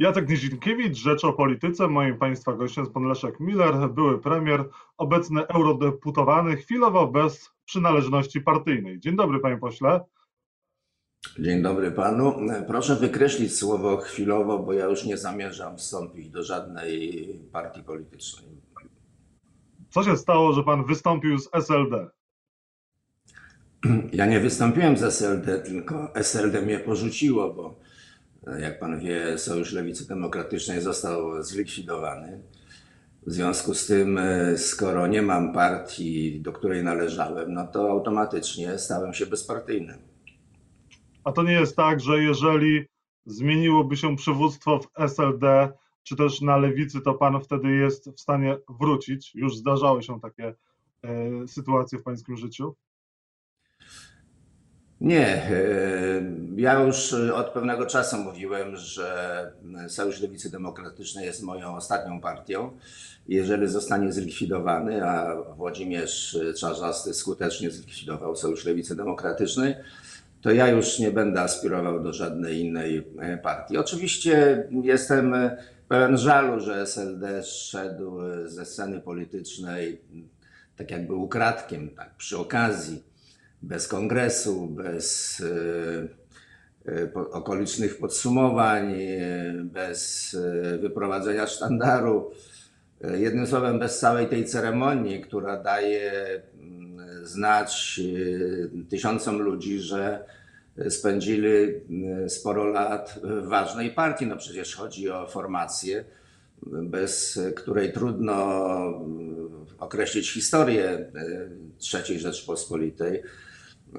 Jacek Nizinkiewicz, Rzecz o Polityce. Moim Państwa gościem jest pan Leszek Miller, były premier, obecny eurodeputowany, chwilowo bez przynależności partyjnej. Dzień dobry, panie pośle. Dzień dobry panu. Proszę wykreślić słowo chwilowo, bo ja już nie zamierzam wstąpić do żadnej partii politycznej. Co się stało, że pan wystąpił z SLD? Ja nie wystąpiłem z SLD, tylko SLD mnie porzuciło, bo jak pan wie, Sojusz Lewicy Demokratycznej został zlikwidowany. W związku z tym, e, skoro nie mam partii, do której należałem, no to automatycznie stałem się bezpartyjnym. A to nie jest tak, że jeżeli zmieniłoby się przywództwo w SLD, czy też na lewicy, to pan wtedy jest w stanie wrócić? Już zdarzały się takie e, sytuacje w pańskim życiu? Nie, e, ja już od pewnego czasu mówiłem, że Sojusz Lewicy Demokratycznej jest moją ostatnią partią. Jeżeli zostanie zlikwidowany, a Włodzimierz Czarzasty skutecznie zlikwidował Sojusz Lewicy Demokratycznej, to ja już nie będę aspirował do żadnej innej e, partii. Oczywiście jestem pełen żalu, że SLD szedł ze sceny politycznej tak jakby ukradkiem, tak przy okazji bez kongresu, bez e, e, okolicznych podsumowań, e, bez wyprowadzenia sztandaru. Jednym słowem, bez całej tej ceremonii, która daje mm, znać tysiącom ludzi, że spędzili sporo lat w ważnej partii. No przecież chodzi o formację, bez której trudno określić historię III Rzeczpospolitej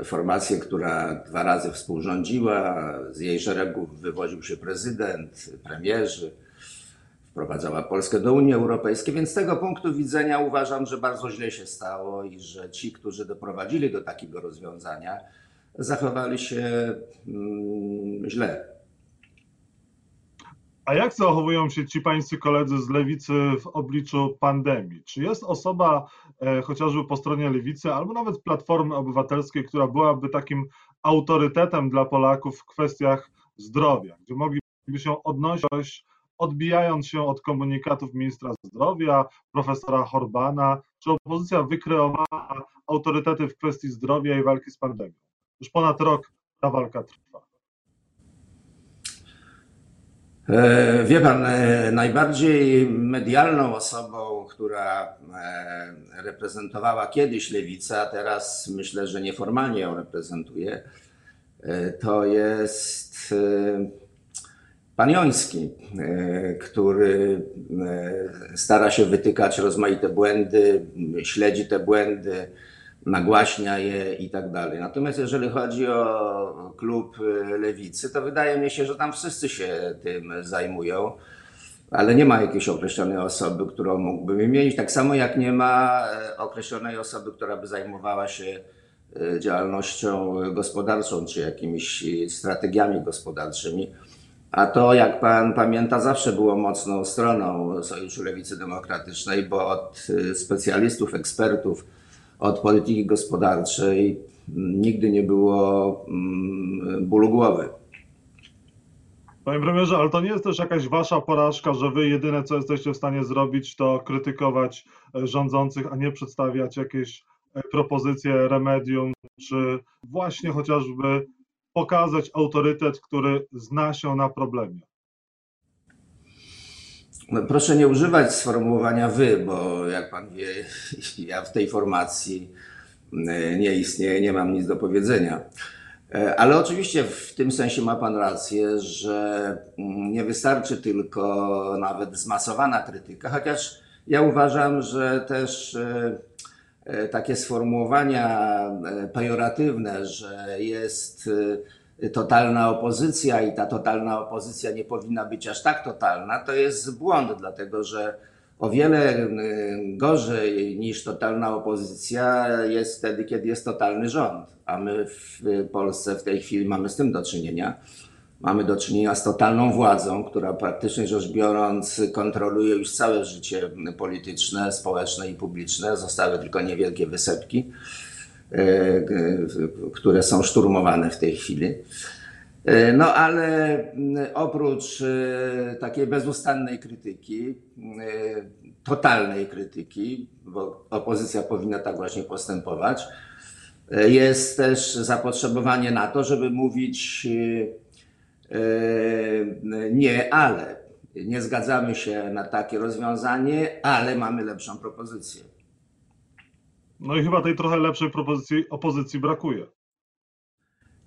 formację, która dwa razy współrządziła, z jej szeregów wywodził się prezydent, premierzy, wprowadzała Polskę do Unii Europejskiej, więc z tego punktu widzenia uważam, że bardzo źle się stało i że ci, którzy doprowadzili do takiego rozwiązania, zachowali się mm, źle. A jak zachowują się ci pańscy koledzy z lewicy w obliczu pandemii? Czy jest osoba e, chociażby po stronie lewicy, albo nawet Platformy Obywatelskiej, która byłaby takim autorytetem dla Polaków w kwestiach zdrowia, gdzie mogliby się odnosić, odbijając się od komunikatów ministra zdrowia, profesora Horbana, czy opozycja wykreowała autorytety w kwestii zdrowia i walki z pandemią? Już ponad rok ta walka trwa. E, wie pan, e, najbardziej medialną osobą, która e, reprezentowała kiedyś lewicę, a teraz myślę, że nieformalnie ją reprezentuje, to jest pan Joński, który stara się wytykać rozmaite błędy, śledzi te błędy, nagłaśnia je i tak dalej. Natomiast jeżeli chodzi o klub y, lewicy, to wydaje mi się, że tam wszyscy się tym zajmują, ale nie ma jakiejś określonej osoby, którą mógłbym wymienić. Tak samo jak nie ma e, określonej osoby, która by zajmowała się e, działalnością gospodarczą czy jakimiś strategiami gospodarczymi. A to, jak pan pamięta, zawsze było mocną stroną Sojuszu Lewicy Demokratycznej, bo od specjalistów, ekspertów, od polityki gospodarczej nigdy nie było mm, bólu głowy. Panie premierze, ale to nie jest też jakaś wasza porażka, że wy jedyne co jesteście w stanie zrobić, to krytykować e, rządzących, a nie przedstawiać jakieś e, propozycje remedium, czy właśnie chociażby pokazać autorytet, który zna się na problemie. No, proszę nie używać sformułowania wy, bo jak pan wie, ja w tej formacji e, nie istnieję, nie mam nic do powiedzenia. E, ale oczywiście w tym sensie ma Pan rację, że mm, nie wystarczy tylko nawet zmasowana krytyka, chociaż ja uważam, że też e, takie sformułowania pejoratywne, że jest totalna opozycja i ta totalna opozycja nie powinna być aż tak totalna, to jest błąd, dlatego że o wiele y, gorzej niż totalna opozycja jest wtedy, kiedy jest totalny rząd. A my w Polsce w tej chwili mamy z tym do czynienia. Mamy do czynienia z totalną władzą, która praktycznie rzecz biorąc kontroluje już całe życie polityczne, społeczne i publiczne. Zostały tylko niewielkie wysepki. E, które są szturmowane w tej chwili. E, No ale mm, oprócz e, takiej bezustannej krytyki, totalnej krytyki, bo opozycja powinna tak właśnie postępować, jest też zapotrzebowanie na to, żeby mówić nie, ale. Nie zgadzamy się na takie rozwiązanie, ale mamy lepszą propozycję. No i chyba tej trochę lepszej propozycji opozycji brakuje.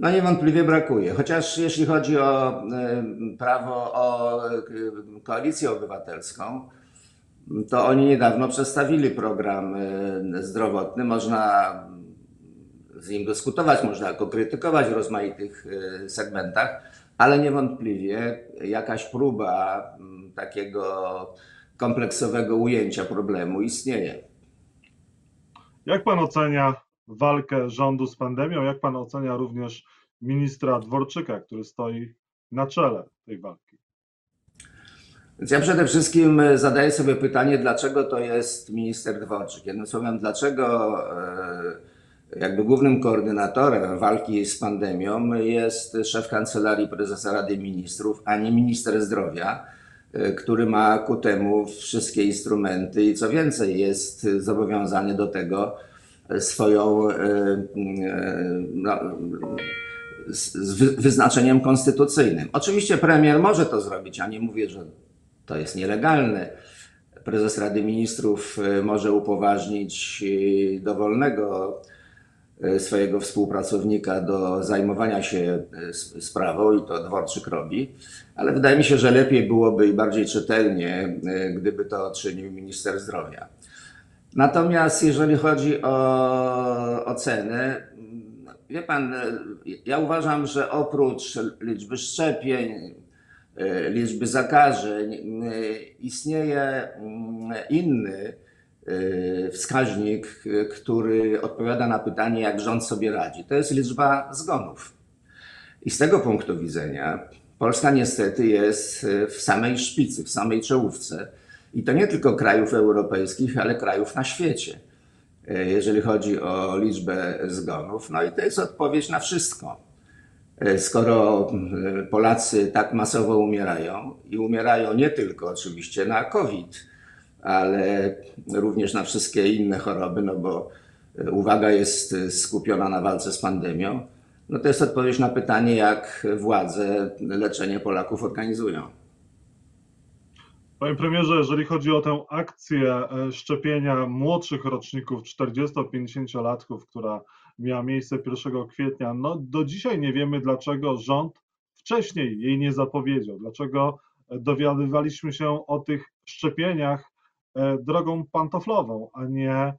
No niewątpliwie brakuje. Chociaż jeśli chodzi o e, prawo o e, koalicję obywatelską, to oni niedawno przedstawili program e, zdrowotny. Można z nim dyskutować, można go krytykować w rozmaitych segmentach, ale niewątpliwie jakaś próba m, takiego kompleksowego ujęcia problemu istnieje. Jak pan ocenia walkę rządu z pandemią? Jak pan ocenia również ministra Dworczyka, który stoi na czele tej walki? Więc ja przede wszystkim e, zadaję sobie pytanie, dlaczego to jest minister Dworczyk. Jednym słowem, dlaczego e, jakby głównym koordynatorem walki z pandemią jest szef kancelarii prezesa Rady Ministrów, a nie minister zdrowia, który ma ku temu wszystkie instrumenty i co więcej, jest zobowiązany do tego swoją e, e, no, z z wy- wyznaczeniem konstytucyjnym. Oczywiście premier może to zrobić, a nie mówię, że to jest nielegalne. Prezes Rady Ministrów e, może upoważnić e, dowolnego e, swojego współpracownika do zajmowania się e, sprawą i to Dworczyk robi, ale wydaje mi się, że lepiej byłoby i bardziej czytelnie, e, gdyby to czynił minister zdrowia. Natomiast jeżeli chodzi o ocenę, wie pan, ja uważam, że oprócz liczby szczepień, e, liczby zakażeń, e, istnieje mm, inny e, wskaźnik, e, który odpowiada na pytanie, jak rząd sobie radzi. To jest liczba zgonów. I z tego punktu widzenia Polska niestety jest e, w samej szpicy, w samej czołówce. I to nie tylko krajów europejskich, ale krajów na świecie, e, jeżeli chodzi o liczbę zgonów. No i to jest odpowiedź na wszystko. Skoro Polacy tak masowo umierają i umierają nie tylko oczywiście na COVID, ale również na wszystkie inne choroby, no bo e, uwaga jest e, skupiona na walce z pandemią, no to jest odpowiedź na pytanie, jak władze leczenie Polaków organizują. Panie premierze, jeżeli chodzi o tę akcję e, szczepienia młodszych roczników 40-50-latków, która miała miejsce 1 kwietnia, no do dzisiaj nie wiemy, dlaczego rząd wcześniej jej nie zapowiedział, dlaczego dowiadywaliśmy się o tych szczepieniach drogą pantoflową, a nie, e,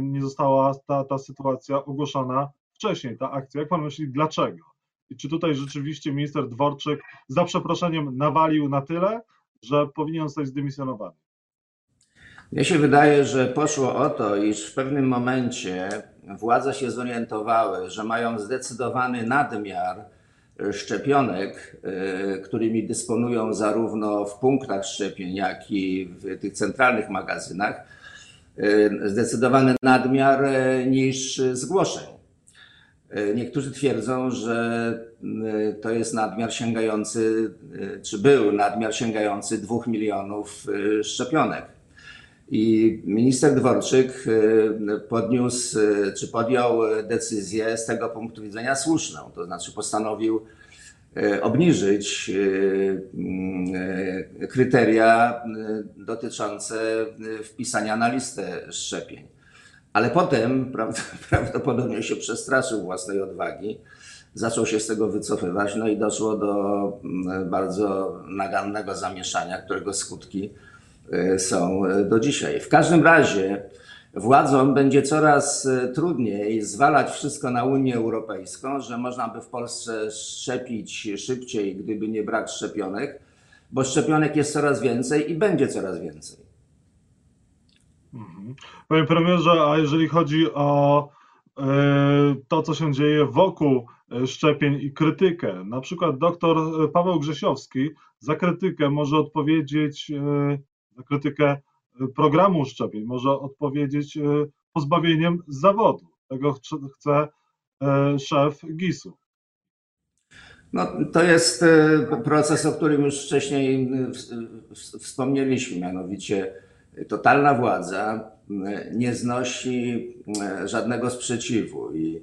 nie została ta, ta sytuacja ogłoszona wcześniej, ta akcja. Jak pan myśli, dlaczego? I czy tutaj rzeczywiście minister Dworczyk za przeproszeniem nawalił na tyle, że powinien zostać zdymisjonowany. Mnie się wydaje, że poszło o to, iż w pewnym momencie władze się zorientowały, że mają zdecydowany nadmiar e, szczepionek, e, którymi dysponują zarówno w punktach szczepień, jak i w tych centralnych magazynach. E, Zdecydowany nadmiar e, niż zgłoszeń. Niektórzy twierdzą, że to jest nadmiar sięgający, czy był nadmiar sięgający 2 milionów szczepionek. I minister Dworczyk e, podniósł, e, czy podjął e, decyzję z tego punktu widzenia słuszną, to znaczy postanowił obniżyć kryteria dotyczące wpisania na listę szczepień. Ale potem prawd- prawdopodobnie się przestraszył własnej odwagi, zaczął się z tego wycofywać, no i doszło do bardzo nagannego zamieszania, którego skutki są y, do dzisiaj. W każdym razie władzom będzie coraz y, trudniej zwalać wszystko na Unię Europejską, że można by w Polsce szczepić szybciej, gdyby nie brak szczepionek, bo szczepionek jest coraz więcej i będzie coraz więcej. Mhm. Panie premierze, a jeżeli chodzi o to, co się dzieje wokół szczepień i krytykę, na przykład doktor Paweł Grzesiowski za krytykę może odpowiedzieć, za krytykę e, programu szczepień, może odpowiedzieć e, pozbawieniem zawodu. Tego chce- e, szef GIS-u. No, to jest proces, o którym już wcześniej wspomnieliśmy, mianowicie totalna władza nie znosi żadnego sprzeciwu i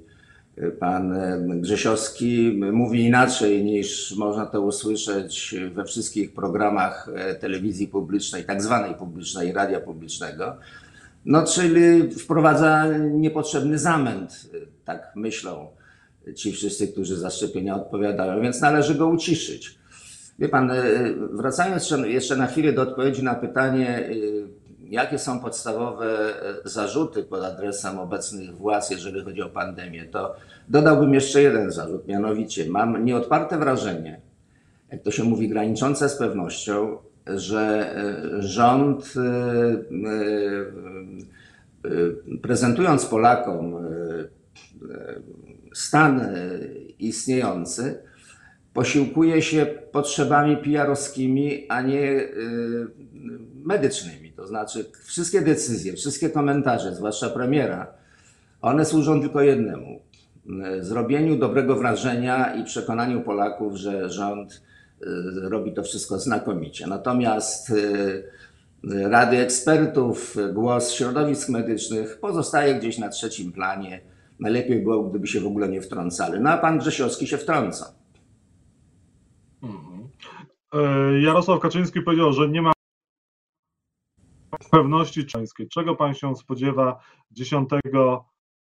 pan Grzesiowski mówi inaczej niż można to usłyszeć we wszystkich programach telewizji publicznej, tak zwanej publicznej, radia publicznego. No, czyli wprowadza niepotrzebny zamęt, tak myślą ci wszyscy, którzy za szczepienia odpowiadają, więc należy go uciszyć. Wie pan, e, wracając jeszcze na chwilę do odpowiedzi na pytanie, e, jakie są podstawowe e, zarzuty pod adresem obecnych władz, jeżeli chodzi o pandemię, to dodałbym jeszcze jeden zarzut, mianowicie mam nieodparte wrażenie, jak to się mówi, graniczące z pewnością, że rząd prezentując Polakom stan e, istniejący posiłkuje się potrzebami PR-owskimi, a nie e, medycznymi. To znaczy, wszystkie decyzje, wszystkie komentarze, zwłaszcza premiera, one służą tylko jednemu: e, zrobieniu dobrego wrażenia i przekonaniu Polaków, że rząd robi to wszystko znakomicie. Natomiast Rady Ekspertów, głos środowisk medycznych pozostaje gdzieś na trzecim planie Najlepiej było, gdyby się w ogóle nie wtrącali. No a pan Grzesiowski się wtrąca. Mhm. E, Jarosław Kaczyński powiedział, że nie ma pewności czeńskiej. Czego pan się spodziewa 10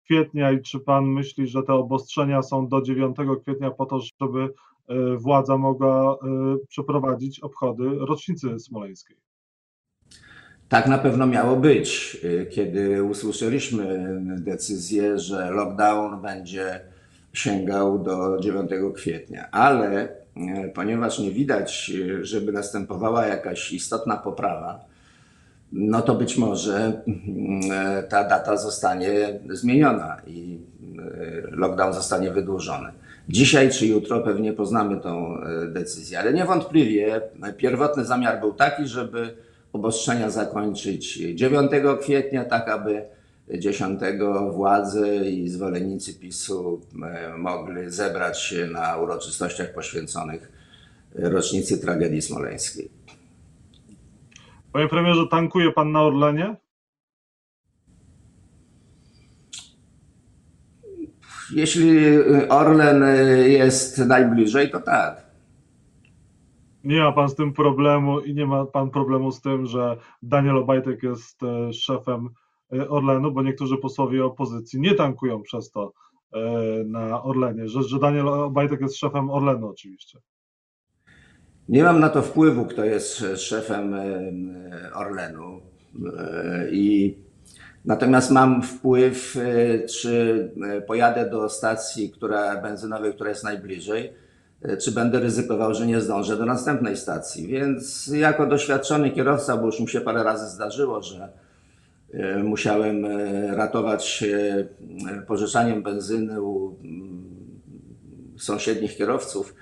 kwietnia i czy pan myśli, że te obostrzenia są do 9 kwietnia po to, żeby e, władza mogła e, przeprowadzić obchody rocznicy smoleńskiej? Tak na pewno miało być, kiedy usłyszeliśmy decyzję, że lockdown będzie sięgał do 9 kwietnia, ale ponieważ nie widać, żeby następowała jakaś istotna poprawa, no to być może ta data zostanie zmieniona i lockdown zostanie wydłużony. Dzisiaj czy jutro pewnie poznamy tą decyzję, ale niewątpliwie pierwotny zamiar był taki, żeby obostrzenia zakończyć 9 kwietnia, tak aby 10 władze i zwolennicy PiSu e, mogli zebrać się na uroczystościach poświęconych rocznicy tragedii smoleńskiej. Panie premierze, tankuje pan na Orlenie? Jeśli Orlen jest najbliżej, to tak nie ma pan z tym problemu i nie ma pan problemu z tym, że Daniel Obajtek jest e, szefem e, Orlenu, bo niektórzy posłowie opozycji nie tankują przez to e, na Orlenie, że, że Daniel Obajtek jest szefem Orlenu oczywiście. Nie mam na to wpływu, kto jest szefem Orlenu. I natomiast mam wpływ, czy pojadę do stacji która, benzynowej, która jest najbliżej E, czy będę ryzykował, że nie zdążę do następnej stacji. Więc jako doświadczony kierowca, bo już mi się parę razy zdarzyło, że e, musiałem e, ratować się pożyczaniem benzyny u mm, sąsiednich kierowców,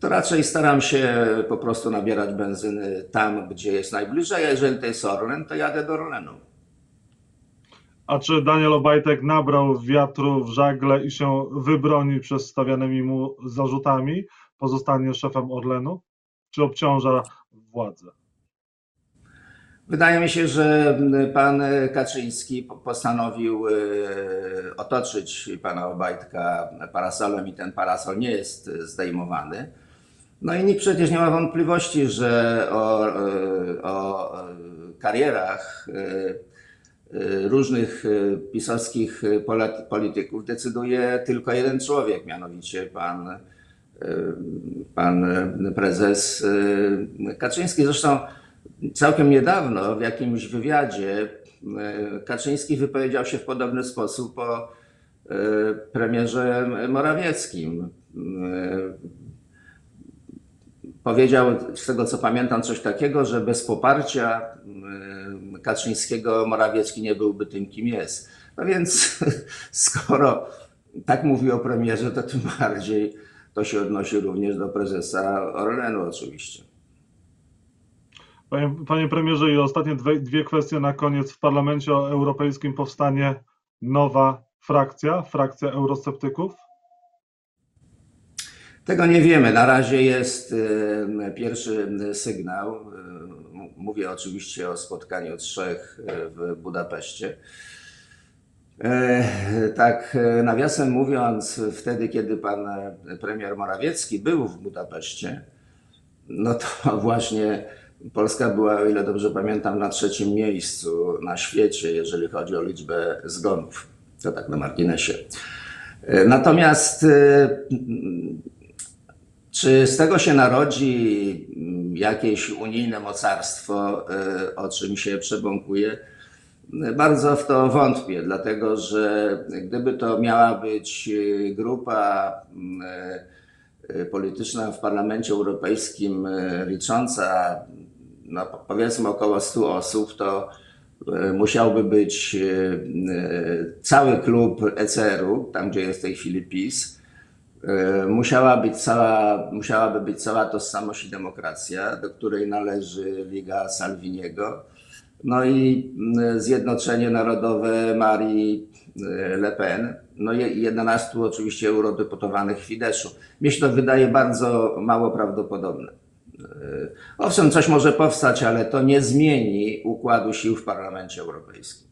to raczej staram się po prostu nabierać benzyny tam, gdzie jest najbliżej, a jeżeli to jest Orlen, to jadę do Orlenu. A czy Daniel Obajtek nabrał wiatru w żagle i się wybroni przez stawianymi mu zarzutami? Pozostanie szefem Orlenu? Czy obciąża władzę? Wydaje mi się, że pan Kaczyński postanowił e, otoczyć pana Obajtka parasolem i ten parasol nie jest zdejmowany. No i nikt przecież nie ma wątpliwości, że o, e, o karierach e, różnych pisowskich polityków decyduje tylko jeden człowiek, mianowicie pan, pan prezes Kaczyński. Zresztą całkiem niedawno w jakimś wywiadzie Kaczyński wypowiedział się w podobny sposób o premierze Morawieckim. Powiedział, z tego co pamiętam, coś takiego, że bez poparcia Kaczyńskiego Morawiecki nie byłby tym, kim jest. No więc skoro tak mówi o premierze, to tym bardziej to się odnosi również do prezesa Orlenu oczywiście. Panie, panie premierze, i ostatnie dwie, dwie kwestie na koniec. W Parlamencie Europejskim powstanie nowa frakcja, frakcja eurosceptyków? Tego nie wiemy. Na razie jest e, pierwszy sygnał. E, Mówię oczywiście o spotkaniu trzech e, w Budapeszcie. Tak, nawiasem mówiąc, wtedy, kiedy pan premier Morawiecki był w Budapeszcie, no to właśnie Polska była, o ile dobrze pamiętam, na trzecim miejscu na świecie, jeżeli chodzi o liczbę zgonów. To tak na marginesie. E, Natomiast e, czy z tego się narodzi mm, jakieś unijne mocarstwo, e, o czym się przebąkuje? Bardzo w to wątpię, dlatego że gdyby to miała być grupa mm, polityczna w Parlamencie Europejskim licząca, no powiedzmy około 100 osób, to e, musiałby być e, e, cały klub ECR-u, tam gdzie jest w tej chwili PiS, Musiała być cała, musiałaby być cała tożsamość i demokracja, do której należy Liga Salviniego, no i mm, Zjednoczenie Narodowe Marii Le Pen, no i 11 oczywiście eurodeputowanych Fideszu. Mnie się to wydaje bardzo mało prawdopodobne. E, Owszem, coś może powstać, ale to nie zmieni układu sił w Parlamencie Europejskim.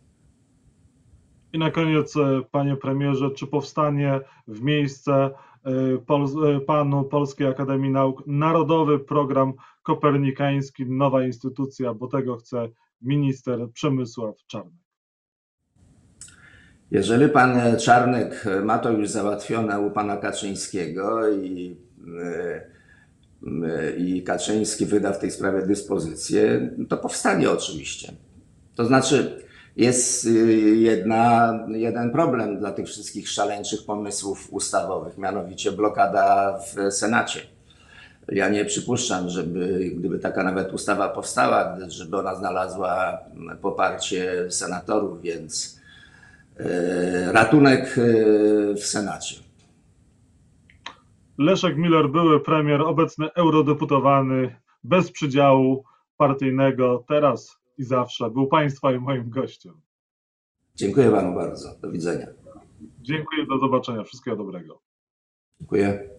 I na koniec, e, panie premierze, czy powstanie w miejsce e, panu Polskiej Akademii Nauk Narodowy Program Kopernikański, nowa instytucja, bo tego chce minister Przemysław Czarnek. Jeżeli pan Czarnek ma to już załatwione u pana Kaczyńskiego i, i Kaczyński wyda w tej sprawie dyspozycję, to powstanie oczywiście. To znaczy, jest y, jedna, jeden problem dla tych wszystkich szaleńczych pomysłów ustawowych, mianowicie blokada w Senacie. Ja nie przypuszczam, żeby gdyby taka nawet ustawa powstała, żeby ona znalazła poparcie senatorów, więc e, ratunek e, w Senacie. Leszek Miller, były premier, obecny eurodeputowany, bez przydziału partyjnego, teraz i zawsze. Był państwa i moim gościem. Dziękuję panu bardzo. Do widzenia. Dziękuję, do zobaczenia. Wszystkiego dobrego. Dziękuję.